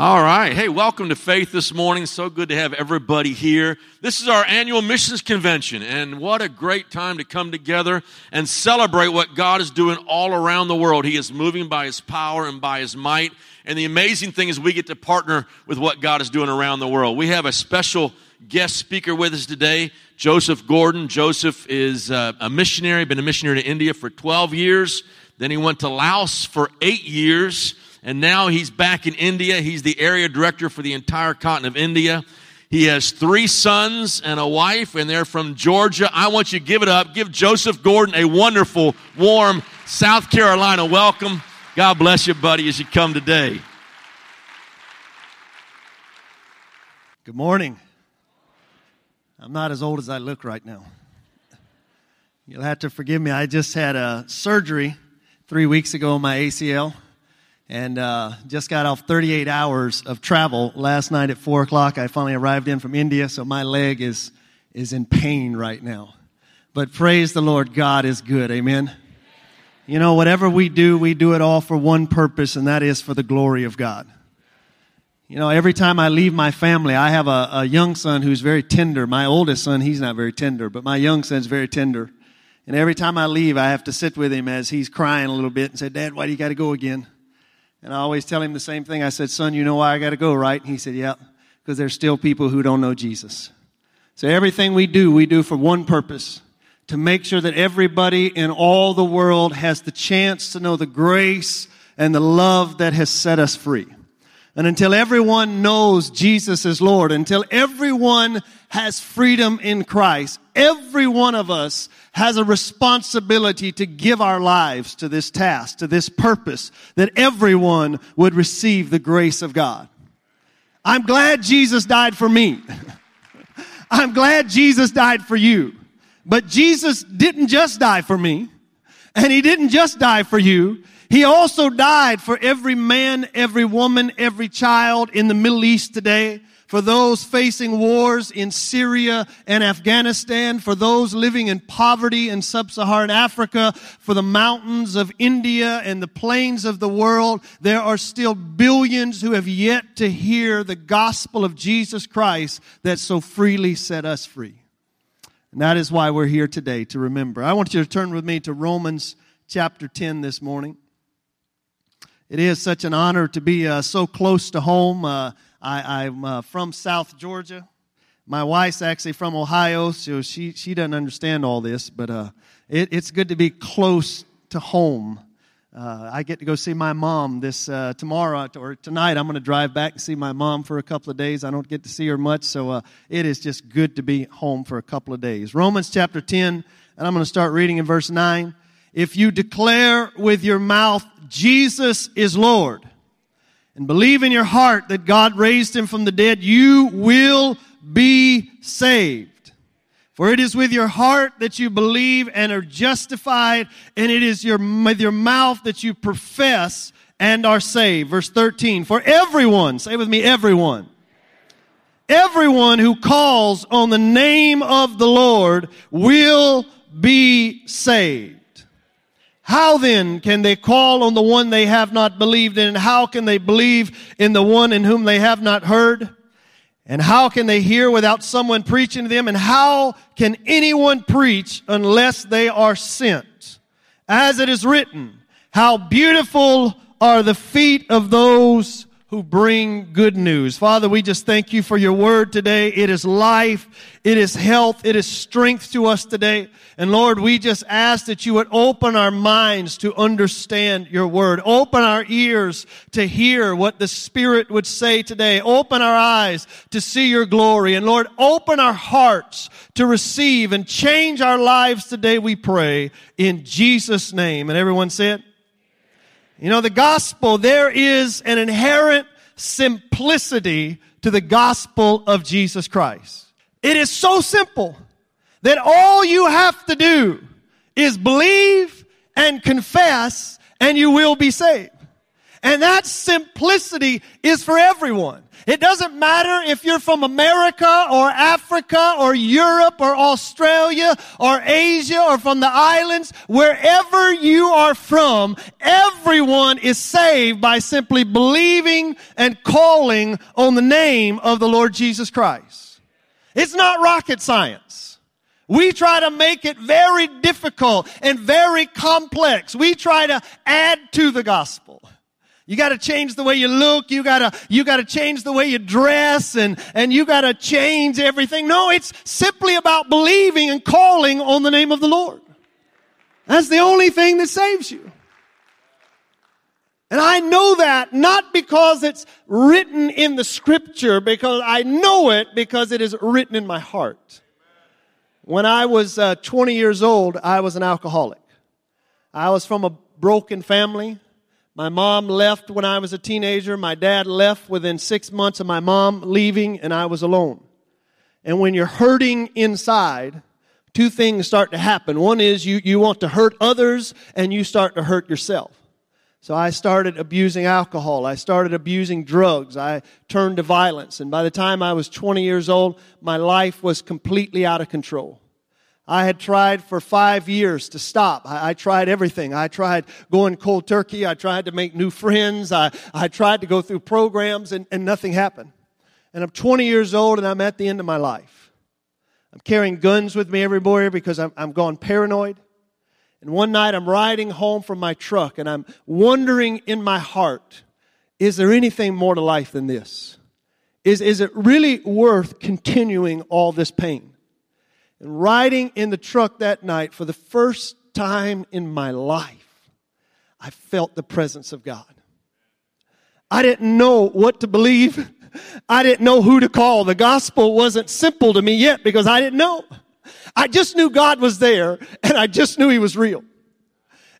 All right. Hey, welcome to Faith this morning. So good to have everybody here. This is our annual missions convention, and what a great time to come together and celebrate what God is doing all around the world. He is moving by His power and by His might. And the amazing thing is, we get to partner with what God is doing around the world. We have a special guest speaker with us today, Joseph Gordon. Joseph is uh, a missionary, been a missionary to India for 12 years. Then he went to Laos for eight years and now he's back in India. He's the area director for the entire continent of India. He has three sons and a wife, and they're from Georgia. I want you to give it up. Give Joseph Gordon a wonderful, warm South Carolina welcome. God bless you, buddy, as you come today. Good morning. I'm not as old as I look right now. You'll have to forgive me. I just had a surgery three weeks ago on my ACL and uh, just got off 38 hours of travel last night at 4 o'clock. I finally arrived in from India, so my leg is, is in pain right now. But praise the Lord, God is good. Amen. You know, whatever we do, we do it all for one purpose, and that is for the glory of God. You know, every time I leave my family, I have a, a young son who's very tender. My oldest son, he's not very tender, but my young son's very tender. And every time I leave, I have to sit with him as he's crying a little bit and say, Dad, why do you got to go again? And I always tell him the same thing. I said, Son, you know why I got to go, right? And he said, Yeah, because there's still people who don't know Jesus. So everything we do, we do for one purpose to make sure that everybody in all the world has the chance to know the grace and the love that has set us free. And until everyone knows Jesus is Lord, until everyone has freedom in Christ, every one of us has a responsibility to give our lives to this task, to this purpose, that everyone would receive the grace of God. I'm glad Jesus died for me. I'm glad Jesus died for you. But Jesus didn't just die for me, and He didn't just die for you. He also died for every man, every woman, every child in the Middle East today, for those facing wars in Syria and Afghanistan, for those living in poverty in sub-Saharan Africa, for the mountains of India and the plains of the world. There are still billions who have yet to hear the gospel of Jesus Christ that so freely set us free. And that is why we're here today to remember. I want you to turn with me to Romans chapter 10 this morning. It is such an honor to be uh, so close to home. Uh, I, am uh, from South Georgia. My wife's actually from Ohio, so she, she doesn't understand all this, but uh, it, it's good to be close to home. Uh, I get to go see my mom this uh, tomorrow or tonight. I'm going to drive back and see my mom for a couple of days. I don't get to see her much, so it is just good to be home for a couple of days. Romans chapter 10, and I'm going to start reading in verse 9. If you declare with your mouth Jesus is Lord and believe in your heart that God raised him from the dead, you will be saved. For it is with your heart that you believe and are justified, and it is your, with your mouth that you profess and are saved. Verse 13. For everyone, say with me, everyone. Everyone who calls on the name of the Lord will be saved. How then can they call on the one they have not believed in? How can they believe in the one in whom they have not heard? And how can they hear without someone preaching to them? And how can anyone preach unless they are sent? As it is written, how beautiful are the feet of those who bring good news. Father, we just thank you for your word today. It is life. It is health. It is strength to us today. And Lord, we just ask that you would open our minds to understand your word. Open our ears to hear what the Spirit would say today. Open our eyes to see your glory. And Lord, open our hearts to receive and change our lives today, we pray, in Jesus' name. And everyone said, you know, the gospel, there is an inherent simplicity to the gospel of Jesus Christ. It is so simple. that all you have to do is believe and confess and you will be saved. And that simplicity is for everyone. It doesn't matter if you're from America or Africa or Europe or Australia or Asia or from the islands. Wherever you are from, everyone is saved by simply believing and calling on the name of the Lord Jesus Christ. It's not rocket science. We try to make it very difficult and very complex. We try to add to the gospel. You got to change the way you look. You got to you got to change the way you dress and and you got to change everything. No, it's simply about believing and calling on the name of the Lord. That's the only thing that saves you. And I know that not because it's written in the scripture, because I know it because it is written in my heart. When I was uh, 20 years old, I was an alcoholic. I was from a broken family. My mom left when I was a teenager. My dad left within six months of my mom leaving, and I was alone. And when you're hurting inside, two things start to happen. One is you, you want to hurt others, and you start to hurt yourself. So I started abusing alcohol. I started abusing drugs. I turned to violence. And by the time I was 20 years old, my life was completely out of control. I had tried for five years to stop. I, I, tried everything. I tried going cold turkey. I tried to make new friends. I, I tried to go through programs and, and nothing happened. And I'm 20 years old and I'm at the end of my life. I'm carrying guns with me everywhere because I'm, I'm gone paranoid. And one night I'm riding home from my truck and I'm wondering in my heart, is there anything more to life than this? Is, is it really worth continuing all this pain? And riding in the truck that night for the first time in my life, I felt the presence of God. I didn't know what to believe. I didn't know who to call. The gospel wasn't simple to me yet because I didn't know. I just knew God was there and I just knew He was real.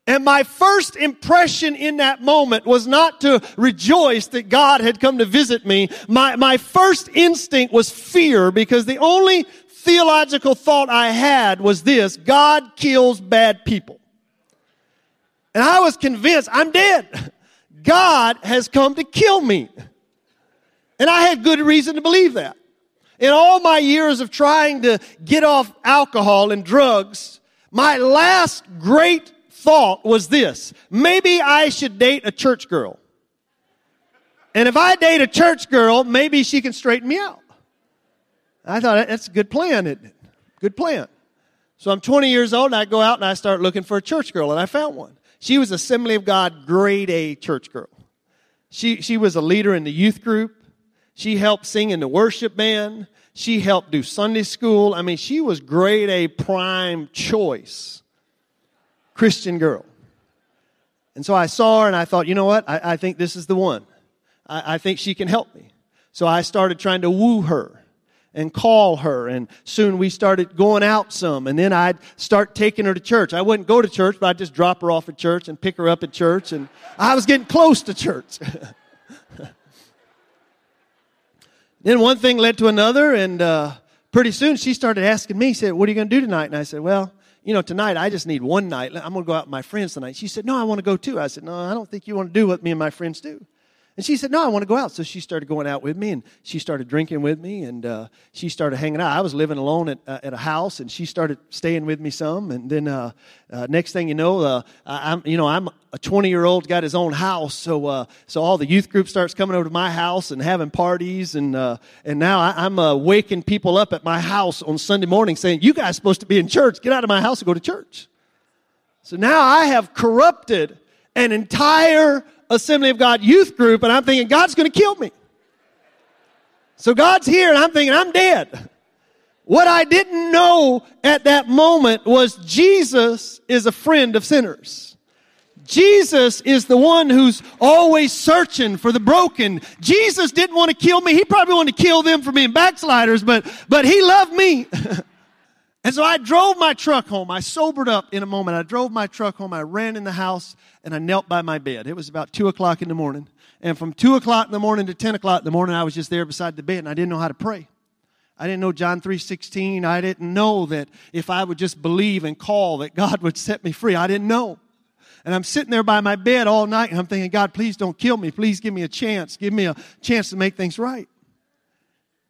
And my first impression in that moment was not to rejoice that God had come to visit me. My, my first instinct was fear because the only theological thought I had was this God kills bad people. And I was convinced I'm dead. God has come to kill me. And I had good reason to believe that. In all my years of trying to get off alcohol and drugs, my last great thought was this maybe I should date a church girl. And if I date a church girl, maybe she can straighten me out. I thought that's a good plan, isn't it? Good plan. So I'm 20 years old and I go out and I start looking for a church girl and I found one. She was Assembly of God grade A church girl. She, she was a leader in the youth group. She helped sing in the worship band. She helped do Sunday school. I mean, she was grade A prime choice Christian girl. And so I saw her and I thought, you know what? I, I think this is the one. I, I think she can help me. So I started trying to woo her and call her. And soon we started going out some. And then I'd start taking her to church. I wouldn't go to church, but I'd just drop her off at church and pick her up at church. And I was getting close to church. then one thing led to another. And uh, pretty soon she started asking me, she said, What are you going to do tonight? And I said, Well, you know, tonight I just need one night. I'm going to go out with my friends tonight. She said, No, I want to go too. I said, No, I don't think you want to do what me and my friends do. And she said, No, I want to go out. So she started going out with me and she started drinking with me and uh, she started hanging out. I was living alone at, uh, at a house and she started staying with me some. And then uh, uh next thing you know, uh, I'm, you know, I'm a 20 year old, got his own house. So, uh, so all the youth group starts coming over to my house and having parties. And, and now I, am waking people up at my house on Sunday morning saying, You guys supposed to be in church. Get out of my house and go to church. So now I have corrupted an entire Assembly of God youth group, and I'm thinking, God's going to kill me. So God's here, and I'm thinking, I'm dead. What I didn't know at that moment was Jesus is a friend of sinners. Jesus is the one who's always searching for the broken. Jesus didn't want to kill me. He probably wanted to kill them for being backsliders, but, but he loved me. And so I drove my truck home. I sobered up in a moment. I drove my truck home. I ran in the house and I knelt by my bed. It was about two o'clock in the morning. And from two o'clock in the morning to 10 o'clock in the morning, I was just there beside the bed and I didn't know how to pray. I didn't know John 3:16. I didn't know that if I would just believe and call that God would set me free. I didn't know. And I'm sitting there by my bed all night and I'm thinking, God, please don't kill me. Please give me a chance. Give me a chance to make things right.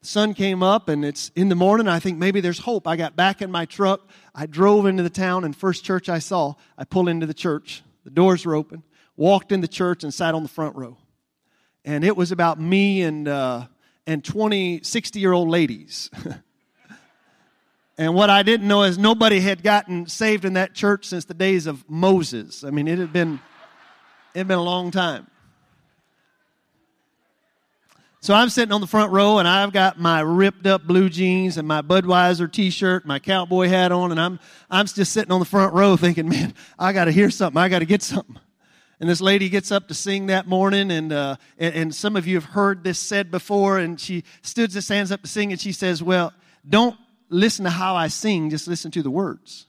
The sun came up and it's in the morning. I think maybe there's hope. I got back in my truck. I drove into the town and first church I saw, I pulled into the church. The doors were open. Walked in the church and sat on the front row. And it was about me and, uh, and 20, 60 year old ladies. and what I didn't know is nobody had gotten saved in that church since the days of Moses. I mean, it had been, it had been a long time. So I'm sitting on the front row and I've got my ripped up blue jeans and my Budweiser t-shirt, my cowboy hat on, and I'm, I'm just sitting on the front row thinking, man, I got to hear something. I got to get something. And this lady gets up to sing that morning, and, uh, and, and some of you have heard this said before, and she stood and stands up to sing, and she says, well, don't listen to how I sing, just listen to the words.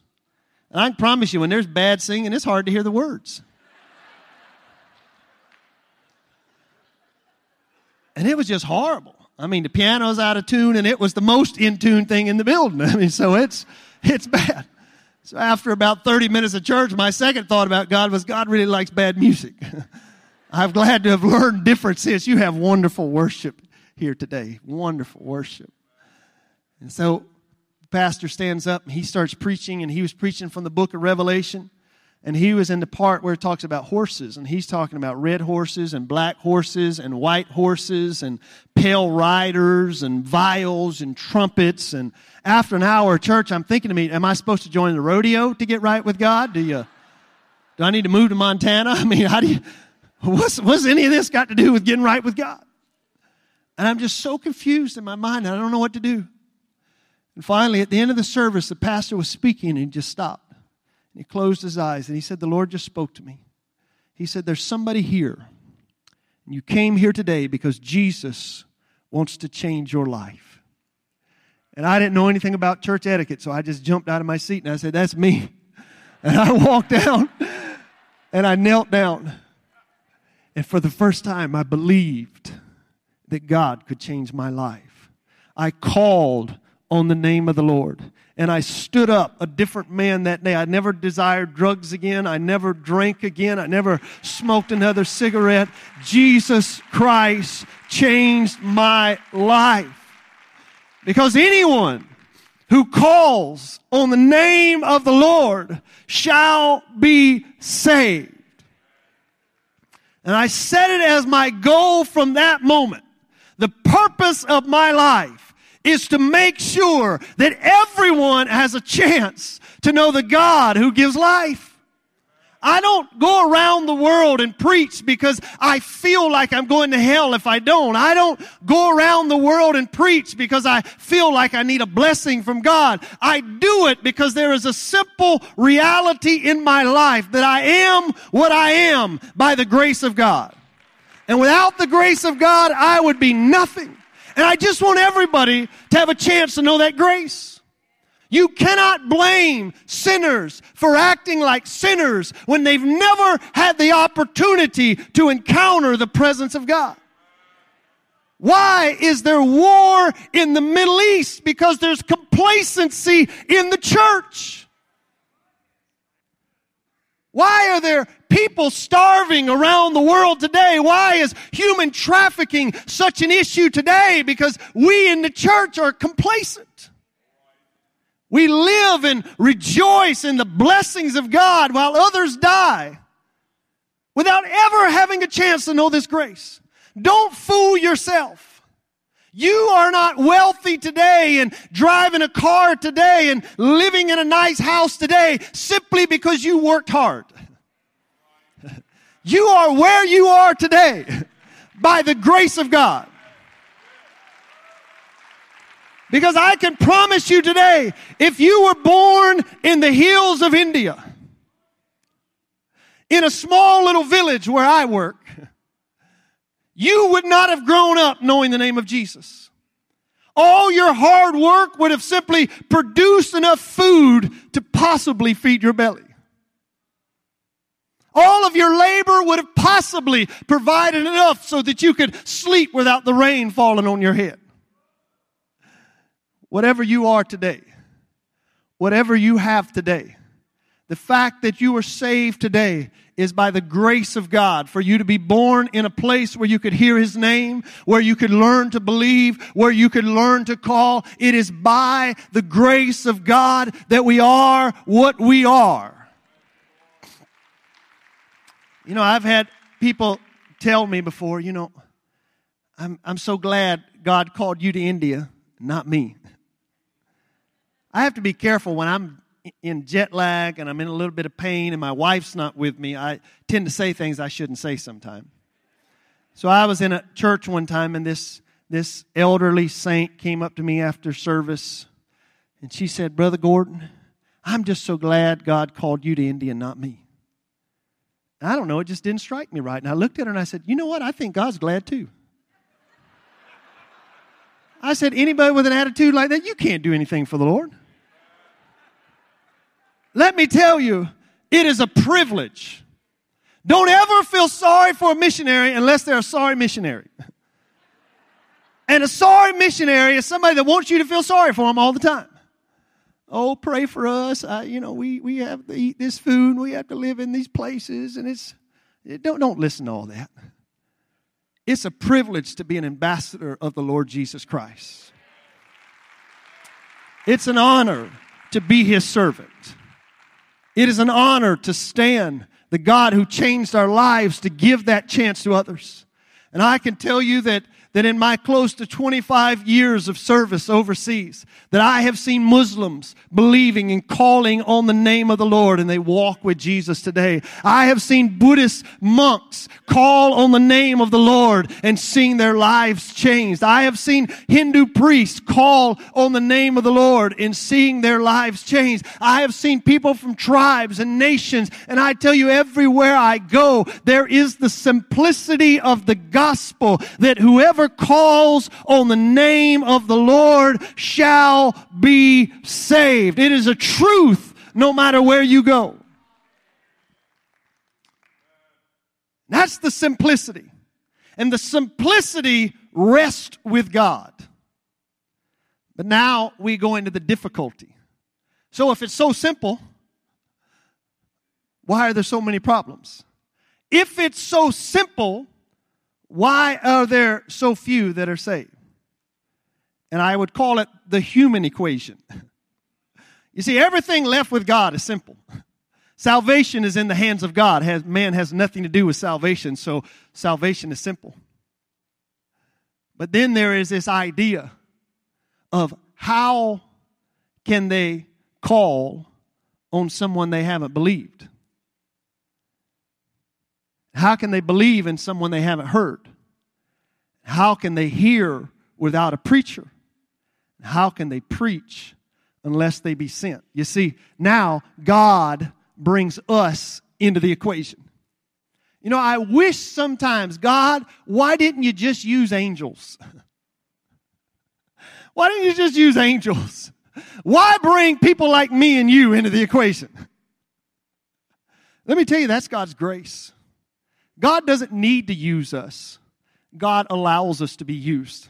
And I promise you, when there's bad singing, it's hard to hear the words. And it was just horrible. I mean, the piano's out of tune, and it was the most in tune thing in the building. I mean, so it's it's bad. So after about 30 minutes of church, my second thought about God was God really likes bad music. I'm glad to have learned different differences. You have wonderful worship here today. Wonderful worship. And so pastor stands up and he starts preaching, and he was preaching from the book of Revelation. And he was in the part where it talks about horses, and he's talking about red horses and black horses and white horses and pale riders and vials and trumpets. And after an hour of church, I'm thinking to me, am I supposed to join the rodeo to get right with God? Do you, do I need to move to Montana? I mean, how do you, what's, what's any of this got to do with getting right with God? And I'm just so confused in my mind, I don't know what to do. And finally, at the end of the service, the pastor was speaking and he just stopped. He closed his eyes and he said, The Lord just spoke to me. He said, There's somebody here. And you came here today because Jesus wants to change your life. And I didn't know anything about church etiquette, so I just jumped out of my seat and I said, That's me. And I walked down and I knelt down. And for the first time, I believed that God could change my life. I called on the name of the Lord and I stood up a different man that day. I never desired drugs again. I never drank again. I never smoked another cigarette. Jesus Christ changed my life. Because anyone who calls on the name of the Lord shall be saved. And I set it as my goal from that moment. The purpose of my life is to make sure that everyone has a chance to know the God who gives life. I don't go around the world and preach because I feel like I'm going to hell if I don't. I don't go around the world and preach because I feel like I need a blessing from God. I do it because there is a simple reality in my life that I am what I am by the grace of God. And without the grace of God, I would be nothing. And I just want everybody to have a chance to know that grace. You cannot blame sinners for acting like sinners when they've never had the opportunity to encounter the presence of God. Why is there war in the Middle East? Because there's complacency in the church. Why are there people starving around the world today? Why is human trafficking such an issue today? Because we in the church are complacent. We live and rejoice in the blessings of God while others die without ever having a chance to know this grace. Don't fool yourself. You are not wealthy today and driving a car today and living in a nice house today simply because you worked hard. You are where you are today by the grace of God. Because I can promise you today, if you were born in the hills of India, in a small little village where I work, you would not have grown up knowing the name of Jesus. All your hard work would have simply produced enough food to possibly feed your belly. All of your labor would have possibly provided enough so that you could sleep without the rain falling on your head. whatever you are today, whatever you have today, the fact that you are saved today is by the grace of God for you to be born in a place where you could hear His name, where you could learn to believe, where you could learn to call. It is by the grace of God that we are what we are. You know, I've had people tell me before, you know, I'm, I'm so glad God called you to India, not me. I have to be careful when I'm in jet lag and I'm in a little bit of pain and my wife's not with me. I tend to say things I shouldn't say sometimes. So I was in a church one time and this, this elderly saint came up to me after service and she said, Brother Gordon, I'm just so glad God called you to India, not me. I don't know, it just didn't strike me right. And I looked at her and I said, You know what? I think God's glad too. I said, Anybody with an attitude like that, you can't do anything for the Lord. Let me tell you, it is a privilege. Don't ever feel sorry for a missionary unless they're a sorry missionary. And a sorry missionary is somebody that wants you to feel sorry for them all the time. Oh, pray for us. I, you know, we, we have to eat this food. We have to live in these places. And it's, it, don't, don't listen to all that. It's a privilege to be an ambassador of the Lord Jesus Christ. It's an honor to be his servant. It is an honor to stand the God who changed our lives to give that chance to others. And I can tell you that that in my close to 25 years of service overseas, that I have seen Muslims believing and calling on the name of the Lord and they walk with Jesus today. I have seen Buddhist monks call on the name of the Lord and seeing their lives changed. I have seen Hindu priests call on the name of the Lord and seeing their lives changed. I have seen people from tribes and nations and I tell you everywhere I go, there is the simplicity of the gospel that whoever whoever calls on the name of the Lord shall be saved. It is a truth no matter where you go. That's the simplicity. And the simplicity rests with God. But now we go into the difficulty. So if it's so simple, why are there so many problems? If it's so simple, why are there so few that are saved? And I would call it the human equation. You see, everything left with God is simple. Salvation is in the hands of God. Man has nothing to do with salvation, so salvation is simple. But then there is this idea of how can they call on someone they haven't believed? How can they believe in someone they haven't heard? How can they hear without a preacher? How can they preach unless they be sent? You see, now God brings us into the equation. You know, I wish sometimes, God, why didn't you just use angels? why didn't you just use angels? Why bring people like me and you into the equation? Let me tell you, that's God's grace. God doesn't need to use us. God allows us to be used.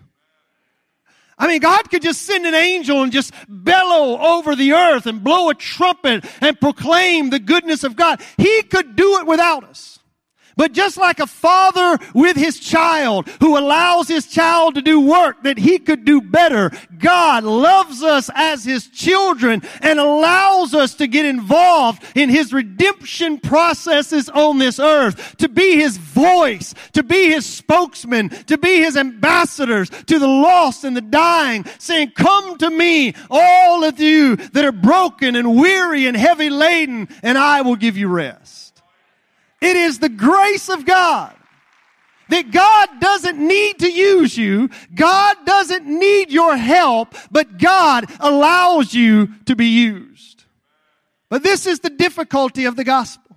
I mean, God could just send an angel and just bellow over the earth and blow a trumpet and proclaim the goodness of God. He could do it without us. But just like a father with his child who allows his child to do work that he could do better, God loves us as his children and allows us to get involved in his redemption processes on this earth, to be his voice, to be his spokesman, to be his ambassadors to the lost and the dying, saying, come to me, all of you that are broken and weary and heavy laden, and I will give you rest. It is the grace of God that God doesn't need to use you. God doesn't need your help, but God allows you to be used. But this is the difficulty of the gospel.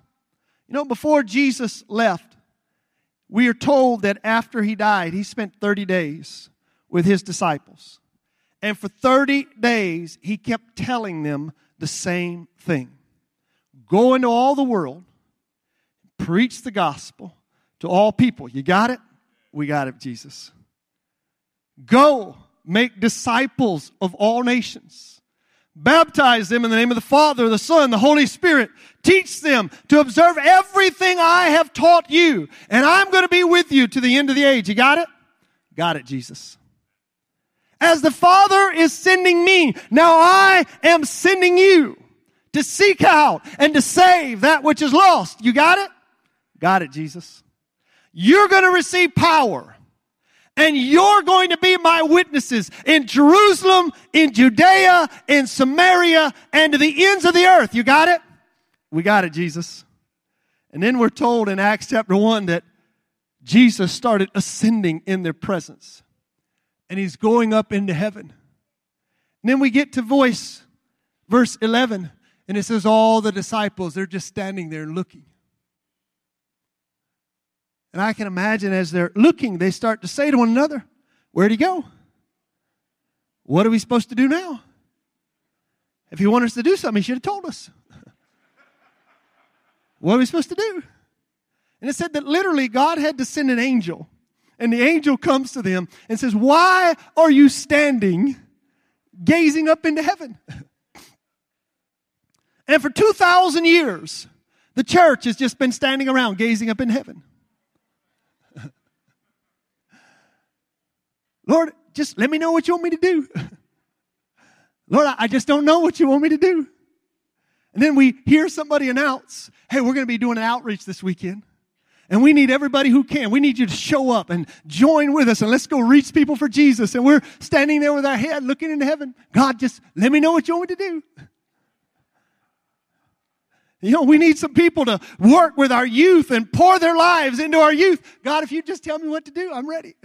You know, before Jesus left, we are told that after he died, he spent 30 days with his disciples. And for 30 days, he kept telling them the same thing. Go into all the world Preach the gospel to all people. You got it? We got it, Jesus. Go make disciples of all nations. Baptize them in the name of the Father, the Son, the Holy Spirit. Teach them to observe everything I have taught you. And I'm going to be with you to the end of the age. You got it? Got it, Jesus. As the Father is sending me, now I am sending you to seek out and to save that which is lost. You got it? Got it, Jesus. You're going to receive power and you're going to be my witnesses in Jerusalem, in Judea, in Samaria, and to the ends of the earth. You got it? We got it, Jesus. And then we're told in Acts chapter 1 that Jesus started ascending in their presence and he's going up into heaven. And then we get to voice, verse 11, and it says, All the disciples, they're just standing there looking. And I can imagine as they're looking, they start to say to one another, Where'd he go? What are we supposed to do now? If he wanted us to do something, he should have told us. what are we supposed to do? And it said that literally God had to send an angel. And the angel comes to them and says, Why are you standing gazing up into heaven? and for 2,000 years, the church has just been standing around gazing up in heaven. Lord, just let me know what you want me to do. Lord, I just don't know what you want me to do. And then we hear somebody announce, hey, we're going to be doing an outreach this weekend. And we need everybody who can. We need you to show up and join with us and let's go reach people for Jesus. And we're standing there with our head looking into heaven. God, just let me know what you want me to do. You know, we need some people to work with our youth and pour their lives into our youth. God, if you just tell me what to do, I'm ready.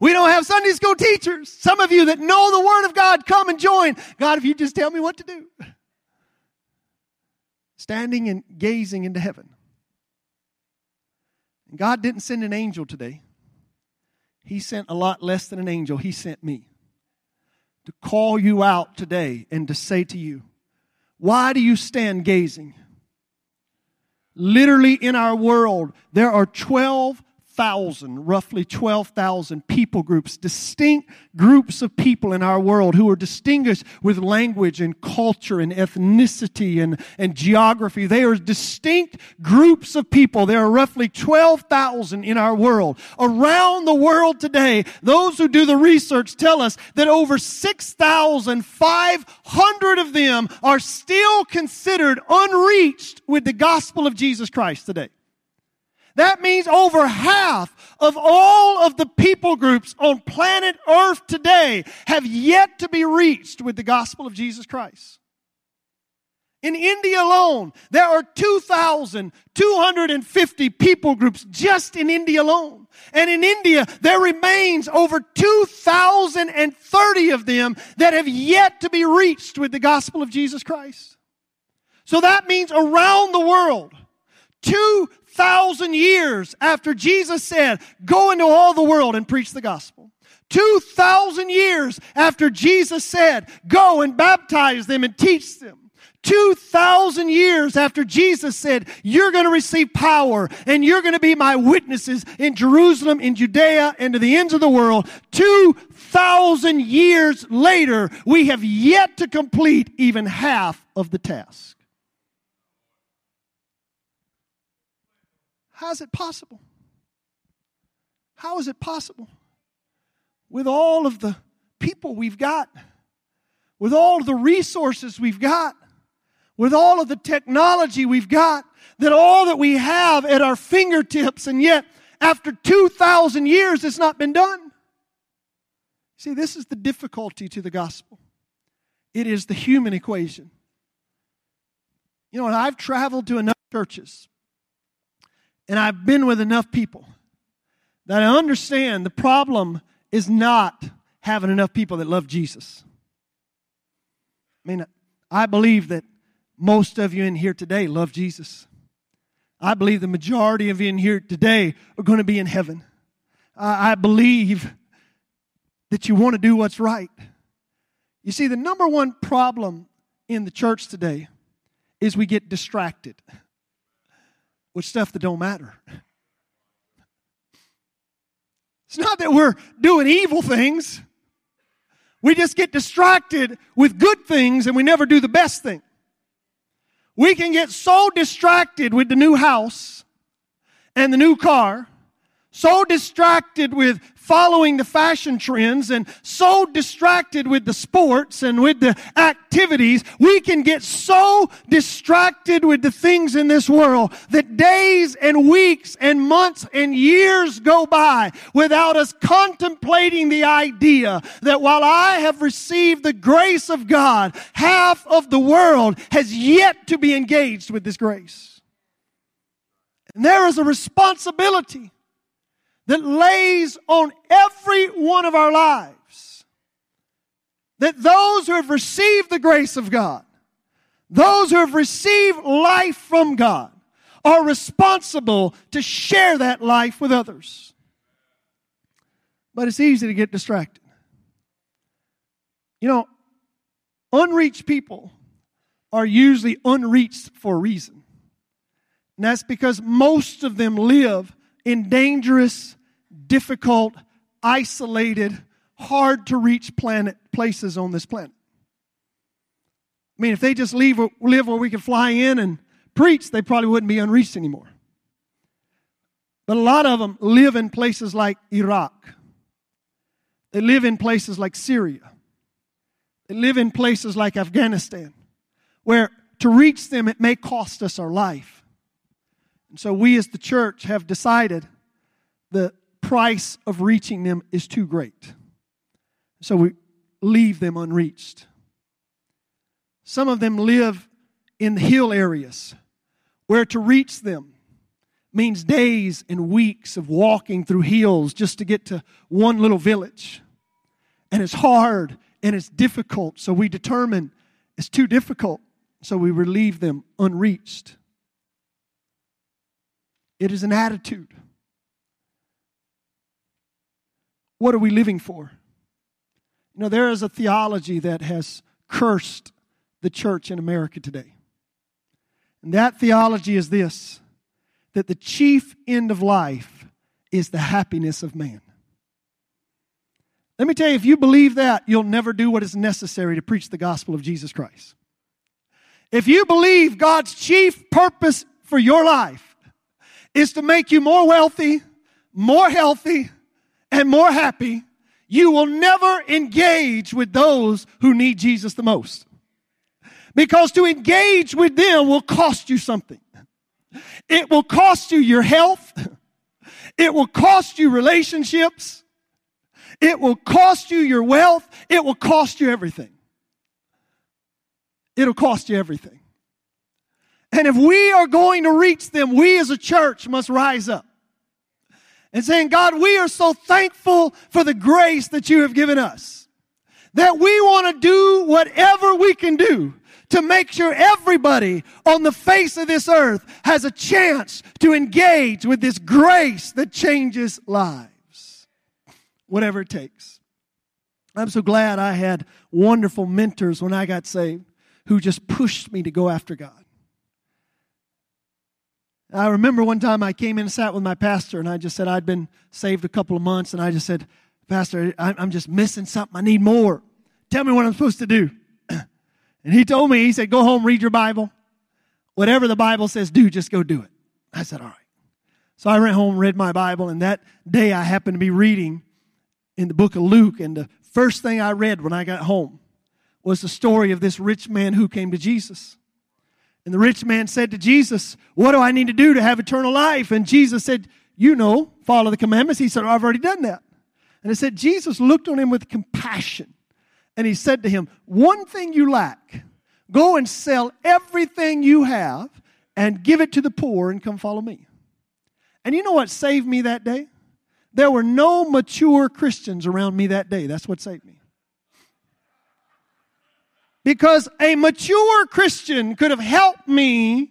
We don't have Sunday school teachers. Some of you that know the Word of God, come and join. God, if you just tell me what to do. Standing and gazing into heaven. And God didn't send an angel today. He sent a lot less than an angel. He sent me to call you out today and to say to you, why do you stand gazing? Literally in our world, there are 12 12,000, roughly 12,000 people groups, distinct groups of people in our world who are distinguished with language and culture and ethnicity and, and geography. They are distinct groups of people. There are roughly 12,000 in our world. Around the world today, those who do the research tell us that over 6,500 of them are still considered unreached with the gospel of Jesus Christ today. That means over half of all of the people groups on planet Earth today have yet to be reached with the gospel of Jesus Christ. In India alone, there are 2,250 people groups just in India alone. And in India, there remains over 2,030 of them that have yet to be reached with the gospel of Jesus Christ. So that means around the world, two thousand years after Jesus said, go into all the world and preach the gospel. 2,000 years after Jesus said, go and baptize them and teach them. 2,000 years after Jesus said, You're going to receive power and you're going to be my witnesses in Jerusalem, in Judea, and to the ends of the world. 2,000 years later, we have yet to complete even half of the task. How is it possible? How is it possible? With all of the people we've got, with all of the resources we've got, with all of the technology we've got, that all that we have at our fingertips, and yet after 2,000 years it's not been done. See, this is the difficulty to the gospel. It is the human equation. You know, and I've traveled to enough churches and I've been with enough people that I understand the problem is not having enough people that love Jesus. I mean, I believe that most of you in here today love Jesus. I believe the majority of you in here today are going to be in heaven. I believe that you want to do what's right. You see, the number one problem in the church today is we get distracted with stuff that don't matter. It's not that we're doing evil things. We just get distracted with good things and we never do the best thing. We can get so distracted with the new house and the new car, so distracted with following the fashion trends and so distracted with the sports and with the activities, we can get so distracted with the things in this world that days and weeks and months and years go by without us contemplating the idea that while I have received the grace of God, half of the world has yet to be engaged with this grace. And there is a responsibility that lays on every one of our lives. That those who have received the grace of God, those who have received life from God, are responsible to share that life with others. But it's easy to get distracted. You know, unreached people are usually unreached for a reason. And that's because most of them live in dangerous difficult, isolated, hard to reach planet places on this planet. I mean, if they just leave, live where we could fly in and preach, they probably wouldn't be unreached anymore. But a lot of them live in places like Iraq. They live in places like Syria. They live in places like Afghanistan, where to reach them it may cost us our life. And so we as the church have decided that price of reaching them is too great. So we leave them unreached. Some of them live in the hill areas where to reach them means days and weeks of walking through hills just to get to one little village. And it's hard and it's difficult, so we determine it's too difficult, so we relieve them unreached. It is an attitude. What are we living for? You know, there is a theology that has cursed the church in America today. And that theology is this that the chief end of life is the happiness of man. Let me tell you, if you believe that, you'll never do what is necessary to preach the gospel of Jesus Christ. If you believe God's chief purpose for your life is to make you more wealthy, more healthy, and more happy, you will never engage with those who need Jesus the most. Because to engage with them will cost you something. It will cost you your health. It will cost you relationships. It will cost you your wealth. It will cost you everything. It'll cost you everything. And if we are going to reach them, we as a church must rise up and saying, God, we are so thankful for the grace that you have given us. That we want to do whatever we can do to make sure everybody on the face of this earth has a chance to engage with this grace that changes lives. Whatever it takes. I'm so glad I had wonderful mentors when I got saved who just pushed me to go after God. I remember one time I came in and sat with my pastor, and I just said I'd been saved a couple of months, and I just said, Pastor, I'm just missing something. I need more. Tell me what I'm supposed to do. And he told me, he said, Go home, read your Bible. Whatever the Bible says, do, just go do it. I said, All right. So I went home, read my Bible, and that day I happened to be reading in the book of Luke, and the first thing I read when I got home was the story of this rich man who came to Jesus. And the rich man said to Jesus, What do I need to do to have eternal life? And Jesus said, You know, follow the commandments. He said, I've already done that. And it said, Jesus looked on him with compassion. And he said to him, One thing you lack. Go and sell everything you have and give it to the poor and come follow me. And you know what saved me that day? There were no mature Christians around me that day. That's what saved me. Because a mature Christian could have helped me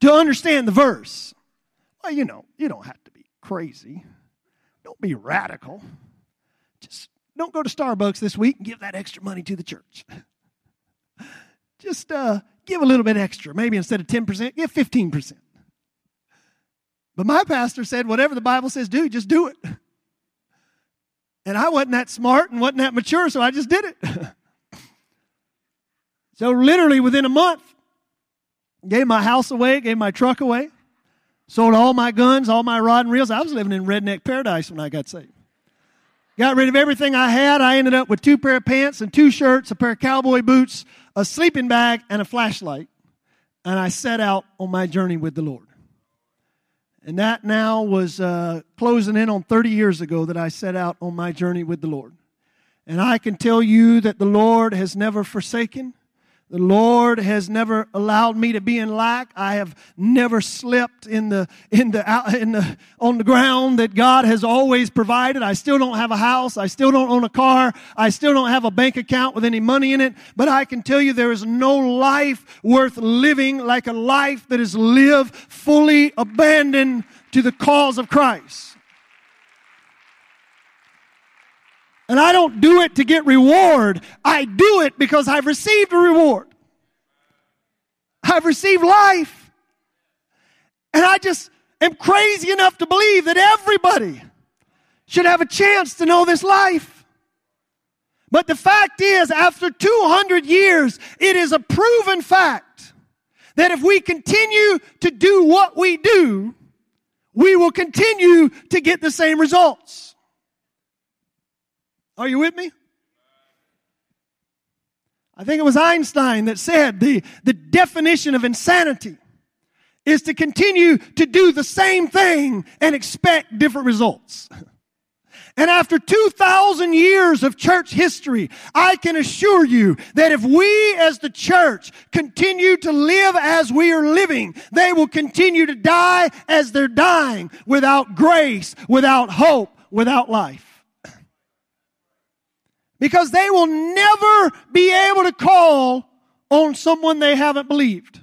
to understand the verse. Well, you know, you don't have to be crazy. Don't be radical. Just don't go to Starbucks this week and give that extra money to the church. Just uh, give a little bit extra. Maybe instead of 10%, give 15%. But my pastor said, whatever the Bible says do, just do it. And I wasn't that smart and wasn't that mature, so I just did it. so literally within a month, gave my house away, gave my truck away, sold all my guns, all my rod and reels. I was living in redneck paradise when I got saved. Got rid of everything I had. I ended up with two pair of pants and two shirts, a pair of cowboy boots, a sleeping bag, and a flashlight. And I set out on my journey with the Lord. And that now was uh, closing in on 30 years ago that I set out on my journey with the Lord. And I can tell you that the Lord has never forsaken. The Lord has never allowed me to be in lack. I have never slept in the, in the, in the, on the ground that God has always provided. I still don't have a house. I still don't own a car. I still don't have a bank account with any money in it. But I can tell you there is no life worth living like a life that is lived fully abandoned to the cause of Christ. And I don't do it to get reward. I do it because I've received a reward. I've received life. And I just am crazy enough to believe that everybody should have a chance to know this life. But the fact is, after 200 years, it is a proven fact that if we continue to do what we do, we will continue to get the same results. Are you with me? I think it was Einstein that said the, the definition of insanity is to continue to do the same thing and expect different results. And after 2,000 years of church history, I can assure you that if we as the church continue to live as we are living, they will continue to die as they're dying without grace, without hope, without life because they will never be able to call on someone they haven't believed.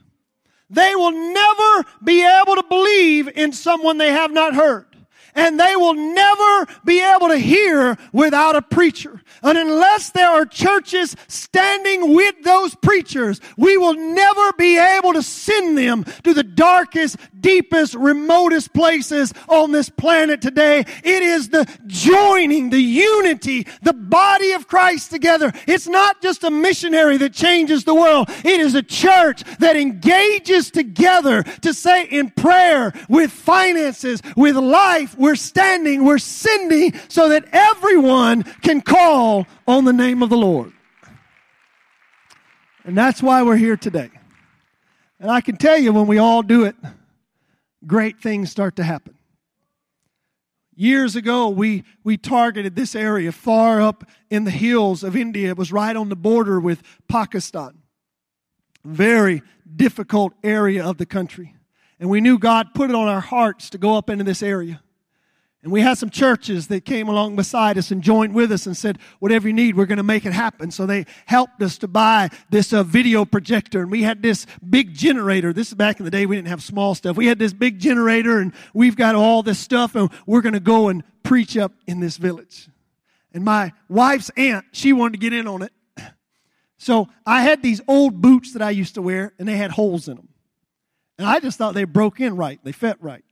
They will never be able to believe in someone they have not heard and they will never be able to hear without a preacher. And unless there are churches standing with those preachers, we will never be able to send them to the darkest, deepest, remotest places on this planet today. It is the joining, the unity, the body of Christ together. It's not just a missionary that changes the world. It is a church that engages together to say in prayer, with finances, with life, we're standing, we're sending so that everyone can call on the name of the Lord. And that's why we're here today. And I can tell you when we all do it, great things start to happen. Years ago, we, we targeted this area far up in the hills of India. It was right on the border with Pakistan. Very difficult area of the country. And we knew God put it on our hearts to go up into this area. And we had some churches that came along beside us and joined with us and said, whatever you need, we're going to make it happen. So they helped us to buy this uh, video projector. And we had this big generator. This is back in the day. We didn't have small stuff. We had this big generator and we've got all this stuff and we're going to go and preach up in this village. And my wife's aunt, she wanted to get in on it. So I had these old boots that I used to wear and they had holes in them. And I just thought they broke in right. They fit right.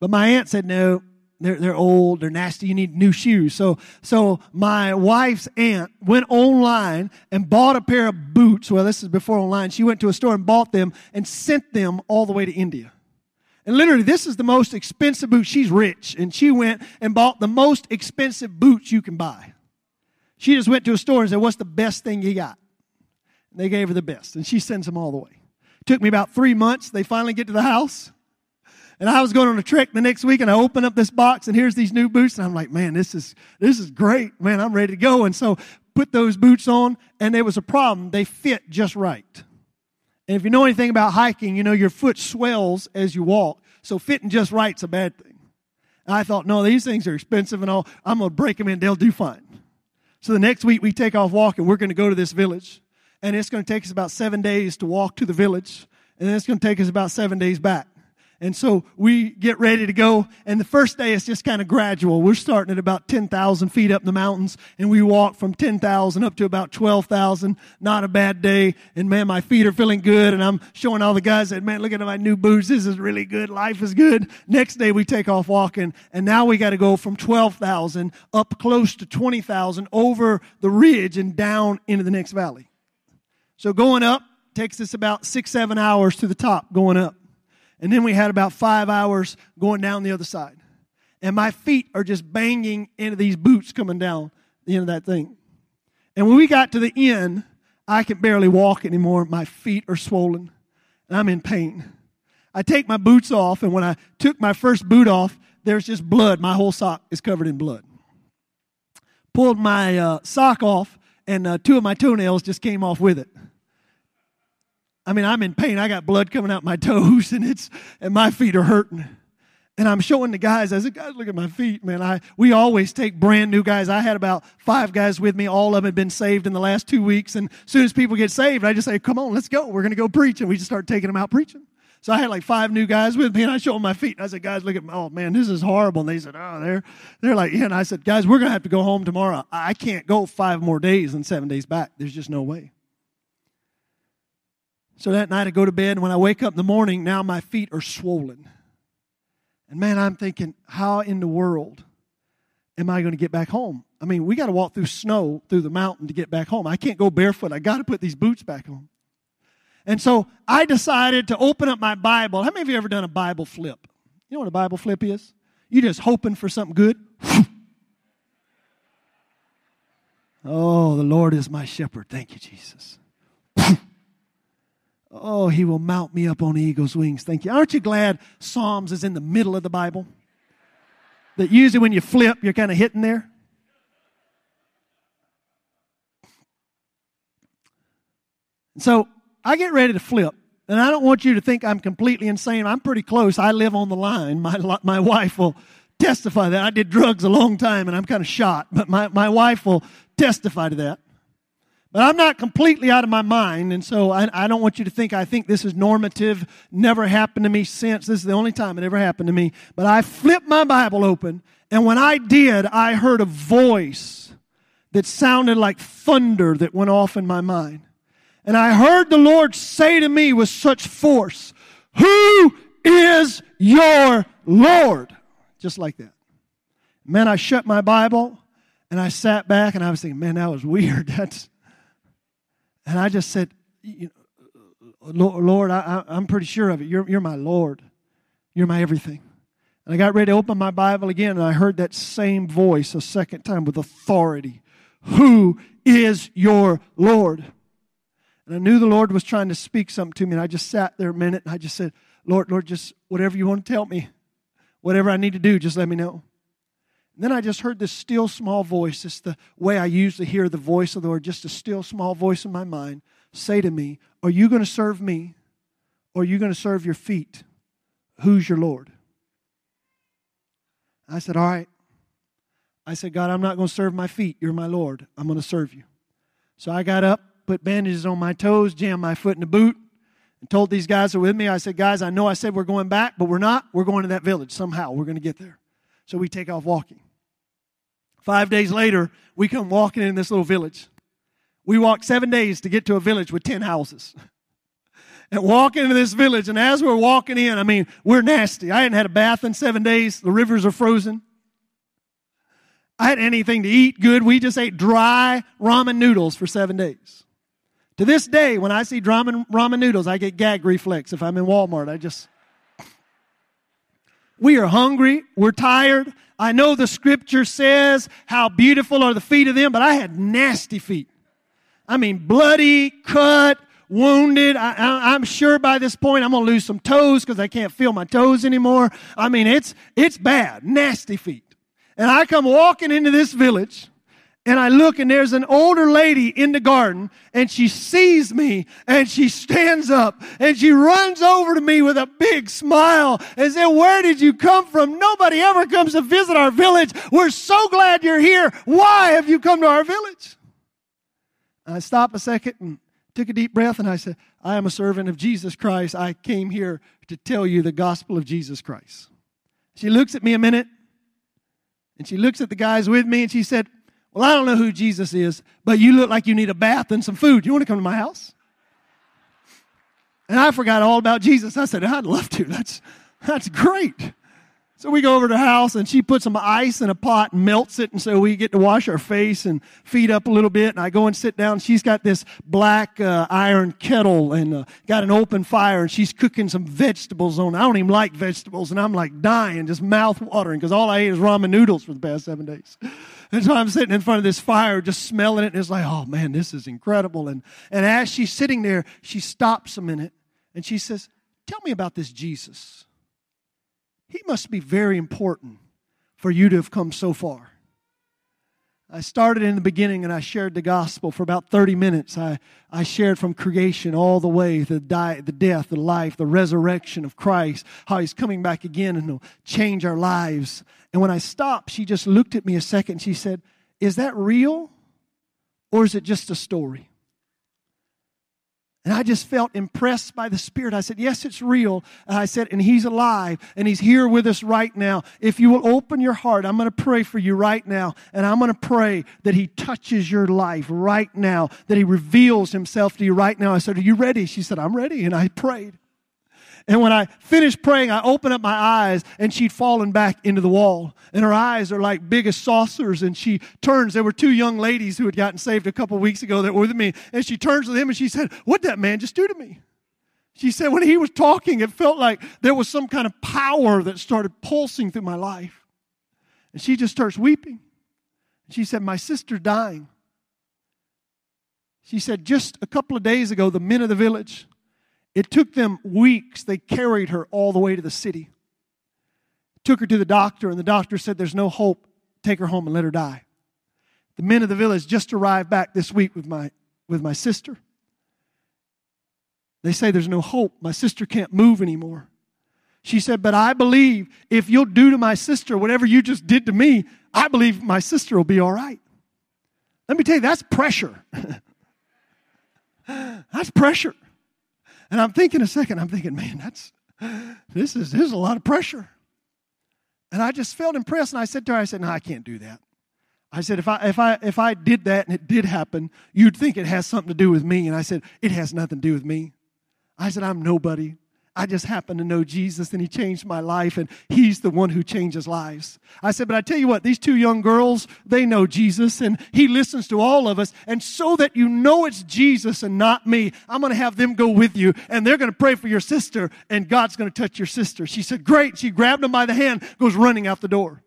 But my aunt said, no, they're, they're old, they're nasty, you need new shoes. So, so my wife's aunt went online and bought a pair of boots. Well, this is before online. She went to a store and bought them and sent them all the way to India. And literally, this is the most expensive boot. She's rich, and she went and bought the most expensive boots you can buy. She just went to a store and said, What's the best thing you got? And they gave her the best, and she sends them all the way. Took me about three months. They finally get to the house. And I was going on a trek the next week and I open up this box and here's these new boots. And I'm like, man, this is, this is great. Man, I'm ready to go. And so put those boots on and there was a problem. They fit just right. And if you know anything about hiking, you know your foot swells as you walk. So fitting just right's a bad thing. And I thought, no, these things are expensive and all. I'm going to break them in. They'll do fine. So the next week we take off walking. We're going to go to this village and it's going to take us about seven days to walk to the village. And then it's going to take us about seven days back. And so we get ready to go. And the first day is just kind of gradual. We're starting at about 10,000 feet up the mountains and we walk from 10,000 up to about 12,000. Not a bad day. And man, my feet are feeling good. And I'm showing all the guys that, man, look at my new boots. This is really good. Life is good. Next day we take off walking. And now we got to go from 12,000 up close to 20,000 over the ridge and down into the next valley. So going up takes us about six, seven hours to the top going up. And then we had about five hours going down the other side. And my feet are just banging into these boots coming down the end of that thing. And when we got to the end, I can barely walk anymore. My feet are swollen and I'm in pain. I take my boots off, and when I took my first boot off, there's just blood. My whole sock is covered in blood. Pulled my uh, sock off, and uh, two of my toenails just came off with it. I mean, I'm in pain. I got blood coming out my toes, and it's and my feet are hurting. And I'm showing the guys. I said, "Guys, look at my feet, man. I we always take brand new guys. I had about five guys with me. All of them had been saved in the last two weeks. And as soon as people get saved, I just say, "Come on, let's go. We're going to go preach." And we just start taking them out preaching. So I had like five new guys with me, and I showed them my feet. And I said, "Guys, look at my, Oh man, this is horrible." And they said, "Oh, they're they're like, yeah." And I said, "Guys, we're going to have to go home tomorrow. I can't go five more days and seven days back. There's just no way." So that night I go to bed, and when I wake up in the morning, now my feet are swollen. And man, I'm thinking, how in the world am I going to get back home? I mean, we got to walk through snow through the mountain to get back home. I can't go barefoot. I got to put these boots back on. And so I decided to open up my Bible. How many of you ever done a Bible flip? You know what a Bible flip is? You just hoping for something good. oh, the Lord is my shepherd. Thank you, Jesus. Oh, he will mount me up on eagle's wings. Thank you. Aren't you glad Psalms is in the middle of the Bible? That usually when you flip, you're kind of hitting there. So I get ready to flip. And I don't want you to think I'm completely insane. I'm pretty close. I live on the line. My, my wife will testify that. I did drugs a long time and I'm kind of shot, but my, my wife will testify to that. But I'm not completely out of my mind, and so I, I, don't want you to think I think this is normative, never happened to me since. This is the only time it ever happened to me. But I flipped my Bible open, and when I did, I heard a voice that sounded like thunder that went off in my mind. And I heard the Lord say to me with such force, Who is your Lord? Just like that. Man, I shut my Bible and I sat back and I was thinking, man, that was weird. That's and I just said, Lord, I, am pretty sure of it. You're, you're my Lord. You're my everything. And I got ready to open my Bible again, and I heard that same voice a second time with authority. Who is your Lord? And I knew the Lord was trying to speak something to me, and I just sat there a minute, and I just said, Lord, Lord, just whatever you want to tell me, whatever I need to do, just let me know. And then I just heard this still small voice. It's the way I usually hear the voice of the Lord, just a still small voice in my mind say to me, Are you going to serve me or are you going to serve your feet? Who's your Lord? I said, All right. I said, God, I'm not going to serve my feet. You're my Lord. I'm going to serve you. So I got up, put bandages on my toes, jammed my foot in the boot, and told these guys who were with me, I said, Guys, I know I said we're going back, but we're not. We're going to that village somehow. We're going to get there. So we take off walking. Five days later, we come walking in this little village. We walked seven days to get to a village with 10 houses. And walk into this village, and as we're walking in, I mean, we're nasty. I hadn't had a bath in seven days. The rivers are frozen. I hadn't anything to eat good. We just ate dry ramen noodles for seven days. To this day, when I see ramen, ramen noodles, I get gag reflex. If I'm in Walmart, I just. We are hungry. We're tired. I know the scripture says how beautiful are the feet of them, but I had nasty feet. I mean, bloody, cut, wounded. I, am sure by this point I'm going to lose some toes because I can't feel my toes anymore. I mean, it's, it's bad, nasty feet. And I come walking into this village and I look and there's an older lady in the garden and she sees me and she stands up and she runs over to me with a big smile and said, where did you come from? Nobody ever comes to visit our village. We're so glad you're here. Why have you come to our village? I stop a second and took a deep breath, and I said, I am a servant of Jesus Christ. I came here to tell you the gospel of Jesus Christ. She looks at me a minute, and she looks at the guys with me, and she said, Well, I don't know who Jesus is, but you look like you need a bath and some food. You want to come to my house? And I forgot all about Jesus. I said, I'd love to. That's, that's great. So we go over to the house and she puts some ice in a pot and melts it. And so we get to wash our face and feet up a little bit. And I go and sit down. She's got this black uh, iron kettle and uh, got an open fire and she's cooking some vegetables on. I don't even like vegetables and I'm like dying, just mouth watering because all I ate is ramen noodles for the past seven days. And so I'm sitting in front of this fire, just smelling it. And it's like, oh man, this is incredible. And, and as she's sitting there, she stops a minute and she says, tell me about this Jesus. He must be very important for you to have come so far. I started in the beginning and I shared the gospel for about 30 minutes. I, I shared from creation all the way the, die, the death, the life, the resurrection of Christ, how he's coming back again and he'll change our lives. And when I stopped, she just looked at me a second. She said, Is that real or is it just a story? And I just felt impressed by the Spirit. I said, Yes, it's real. And I said, And He's alive and He's here with us right now. If you will open your heart, I'm going to pray for you right now. And I'm going to pray that He touches your life right now, that He reveals Himself to you right now. I said, Are you ready? She said, I'm ready. And I prayed. And when I finished praying, I opened up my eyes and she'd fallen back into the wall. And her eyes are like big as saucers. And she turns. There were two young ladies who had gotten saved a couple weeks ago that were with me. And she turns to them and she said, What that man just do to me? She said, When he was talking, it felt like there was some kind of power that started pulsing through my life. And she just starts weeping. She said, My sister dying. She said, Just a couple of days ago, the men of the village it took them weeks. They carried her all the way to the city. Took her to the doctor, and the doctor said, There's no hope. Take her home and let her die. The men of the village just arrived back this week with my, with my sister. They say there's no hope. My sister can't move anymore. She said, But I believe if you'll do to my sister whatever you just did to me, I believe my sister will be all right. Let me tell you, that's pressure. that's pressure. And I'm thinking a second, I'm thinking, man, that's this is this is a lot of pressure. And I just felt impressed, and I said to her, I said, No, I can't do that. I said, if I if I if I did that and it did happen, you'd think it has something to do with me. And I said, it has nothing to do with me. I said, I'm nobody. I just happen to know Jesus and he changed my life and he's the one who changes lives. I said, but I tell you what, these two young girls, they know Jesus and he listens to all of us. And so that you know it's Jesus and not me, I'm going to have them go with you and they're going to pray for your sister and God's going to touch your sister. She said, great. She grabbed him by the hand, goes running out the door.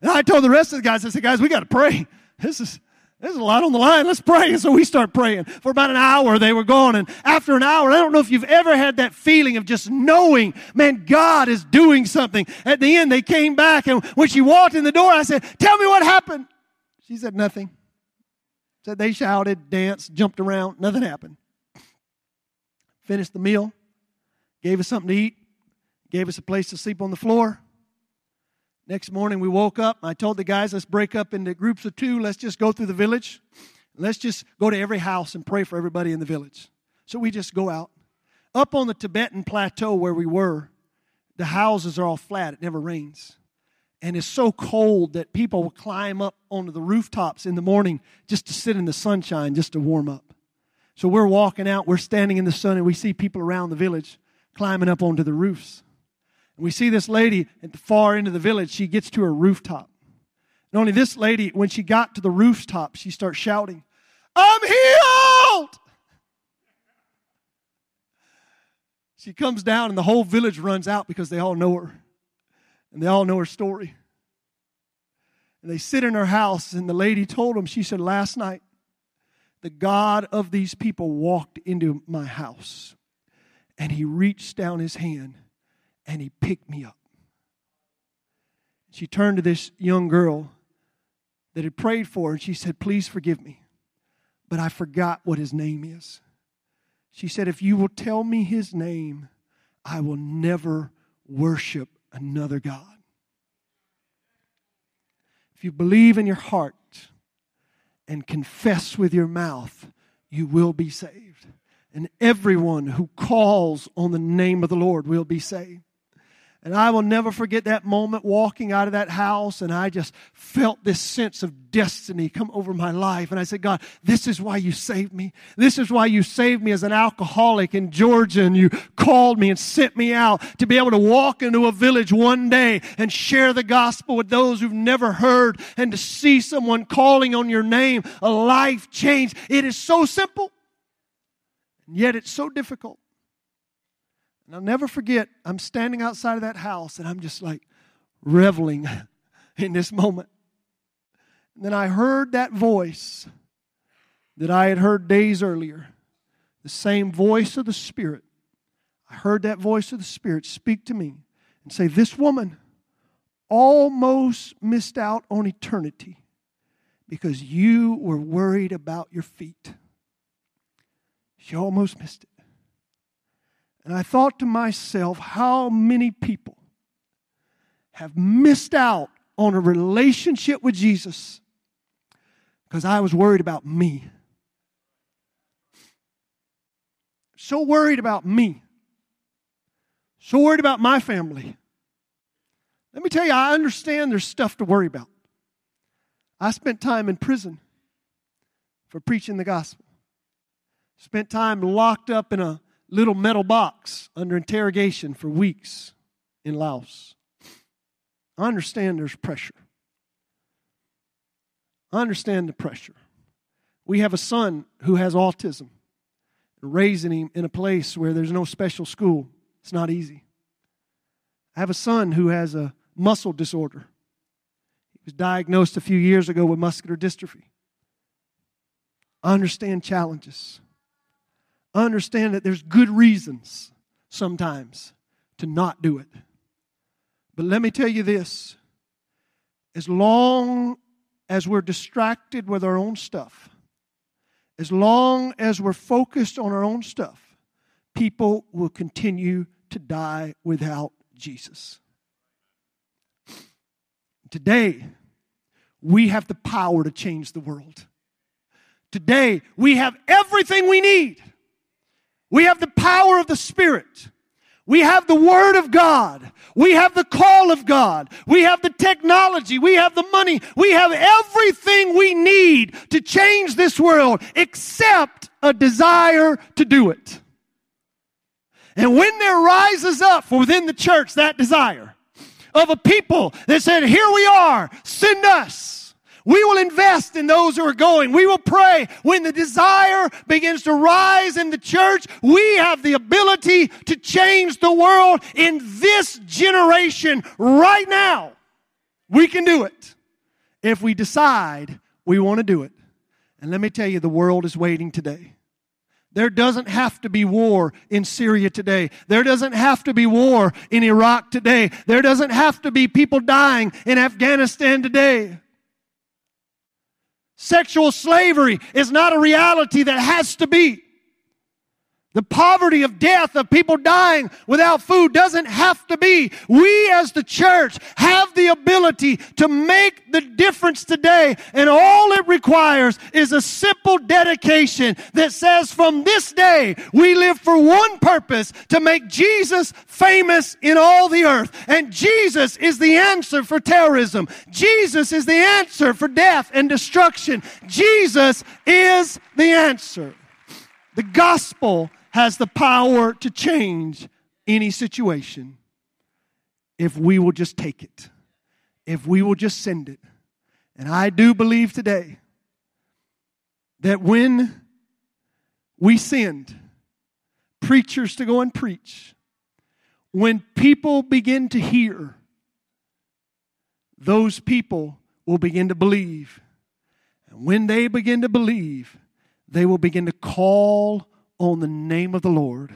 And I told the rest of the guys, I said, guys, we got to pray. This is, there's a lot on the line. Let's pray. And so we start praying. For about an hour, they were gone. And after an hour, I don't know if you've ever had that feeling of just knowing, man, God is doing something. At the end, they came back. And when she walked in the door, I said, Tell me what happened. She said, Nothing. Said they shouted, danced, jumped around. Nothing happened. Finished the meal, gave us something to eat, gave us a place to sleep on the floor. Next morning, we woke up. I told the guys, let's break up into groups of two. Let's just go through the village. Let's just go to every house and pray for everybody in the village. So we just go out. Up on the Tibetan plateau where we were, the houses are all flat. It never rains. And it's so cold that people will climb up onto the rooftops in the morning just to sit in the sunshine, just to warm up. So we're walking out, we're standing in the sun, and we see people around the village climbing up onto the roofs. We see this lady at the far end of the village. She gets to her rooftop. And only this lady, when she got to the rooftop, she starts shouting, I'm healed! She comes down, and the whole village runs out because they all know her. And they all know her story. And they sit in her house, and the lady told them, she said, Last night, the God of these people walked into my house, and he reached down his hand and he picked me up. She turned to this young girl that had prayed for her and she said, Please forgive me, but I forgot what his name is. She said, If you will tell me his name, I will never worship another God. If you believe in your heart and confess with your mouth, you will be saved. and everyone who calls on the name of the Lord will be saved. And I will never forget that moment walking out of that house, and I just felt this sense of destiny come over my life. And I said, God, this is why you saved me. This is why you saved me as an alcoholic in Georgia, and you called me and sent me out to be able to walk into a village one day and share the gospel with those who've never heard, and to see someone calling on your name, a life change. It is so simple, and yet it's so difficult. And I'll never forget, I'm standing outside of that house and I'm just like reveling in this moment. And then I heard that voice that I had heard days earlier, the same voice of the Spirit. I heard that voice of the Spirit speak to me and say, This woman almost missed out on eternity because you were worried about your feet. She almost missed it. And I thought to myself, how many people have missed out on a relationship with Jesus because I was worried about me. So worried about me. So worried about my family. Let me tell you, I understand there's stuff to worry about. I spent time in prison for preaching the gospel. Spent time locked up in a little metal box under interrogation for weeks in Laos. I understand there's pressure. I understand the pressure. We have a son who has autism. Raising him in a place where there's no special school, it's not easy. I have a son who has a muscle disorder. He was diagnosed a few years ago with muscular dystrophy. I understand challenges understand that there's good reasons sometimes to not do it. But let me tell you this as long as we're distracted with our own stuff, as long as we're focused on our own stuff, people will continue to die without Jesus. Today, we have the power to change the world. Today, we have everything we need we have the power of the Spirit. We have the Word of God. We have the call of God. We have the technology. We have the money. We have everything we need to change this world except a desire to do it. And when there rises up within the church that desire of a people that said, Here we are, send us. We will invest in those who are going. We will pray. When the desire begins to rise in the church, we have the ability to change the world in this generation right now. We can do it if we decide we want to do it. And let me tell you, the world is waiting today. There doesn't have to be war in Syria today. There doesn't have to be war in Iraq today. There doesn't have to be people dying in Afghanistan today. Sexual slavery is not a reality that has to be. The poverty of death, of people dying without food, doesn't have to be. We as the church have the ability to make the difference today, and all it requires is a simple dedication that says, from this day, we live for one purpose to make Jesus famous in all the earth. And Jesus is the answer for terrorism. Jesus is the answer for death and destruction. Jesus is the answer. The gospel has the power to change any situation if we will just take it, if we will just send it. And I do believe today that when we send preachers to go and preach, when people begin to hear, those people will begin to believe. And when they begin to believe, they will begin to call on the name of the Lord.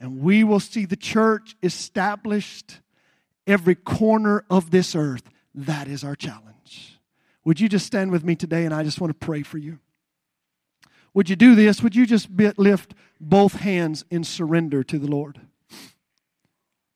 And we will see the church established every corner of this earth. That is our challenge. Would you just stand with me today and I just want to pray for you? Would you do this? Would you just lift both hands in surrender to the Lord?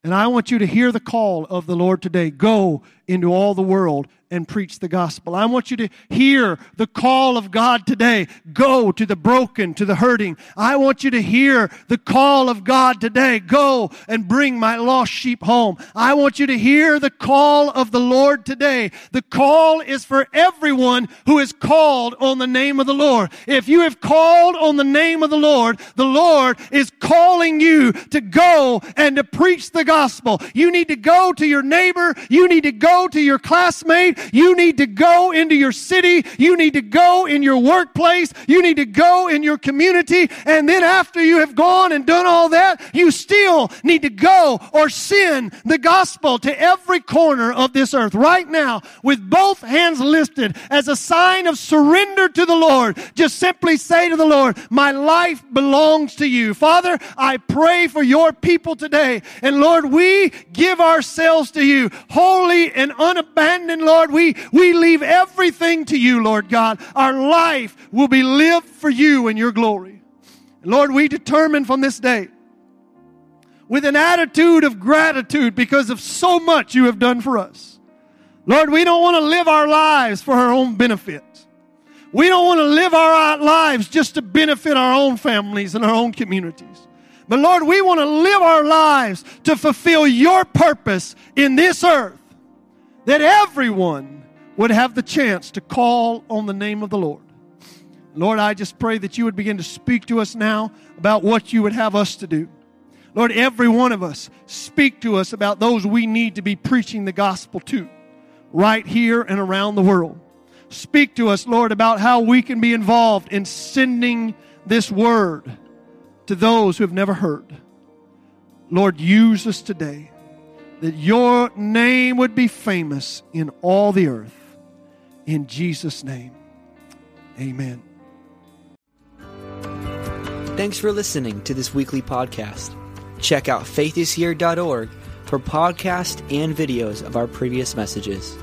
And I want you to hear the call of the Lord today go into all the world and preach the gospel. I want you to hear the call of God today. Go to the broken, to the hurting. I want you to hear the call of God today. Go and bring my lost sheep home. I want you to hear the call of the Lord today. The call is for everyone who is called on the name of the Lord. If you have called on the name of the Lord, the Lord is calling you to go and to preach the gospel. You need to go to your neighbor. You need to go to your classmate. You need to go into your city. You need to go in your workplace. You need to go in your community. And then after you have gone and done all that, you still need to go or send the gospel to every corner of this earth right now with both hands lifted as a sign of surrender to the Lord. Just simply say to the Lord, my life belongs to you. Father, I pray for your people today. And Lord, we give ourselves to you, holy and unabandoned, Lord. We, we leave everything to you, Lord God. Our life will be lived for you and your glory. Lord, we determine from this day with an attitude of gratitude because of so much you have done for us. Lord, we don't want to live our lives for our own benefit. We don't want to live our lives just to benefit our own families and our own communities. But Lord, we want to live our lives to fulfill your purpose in this earth that everyone would have the chance to call on the name of the Lord. Lord, I just pray that you would begin to speak to us now about what you would have us to do. Lord, every one of us, speak to us about those we need to be preaching the gospel to right here and around the world. Speak to us, Lord, about how we can be involved in sending this word to those who have never heard. Lord, use us today that your name would be famous in all the earth. In Jesus' name, amen. Thanks for listening to this weekly podcast. Check out faithishere.org for podcasts and videos of our previous messages.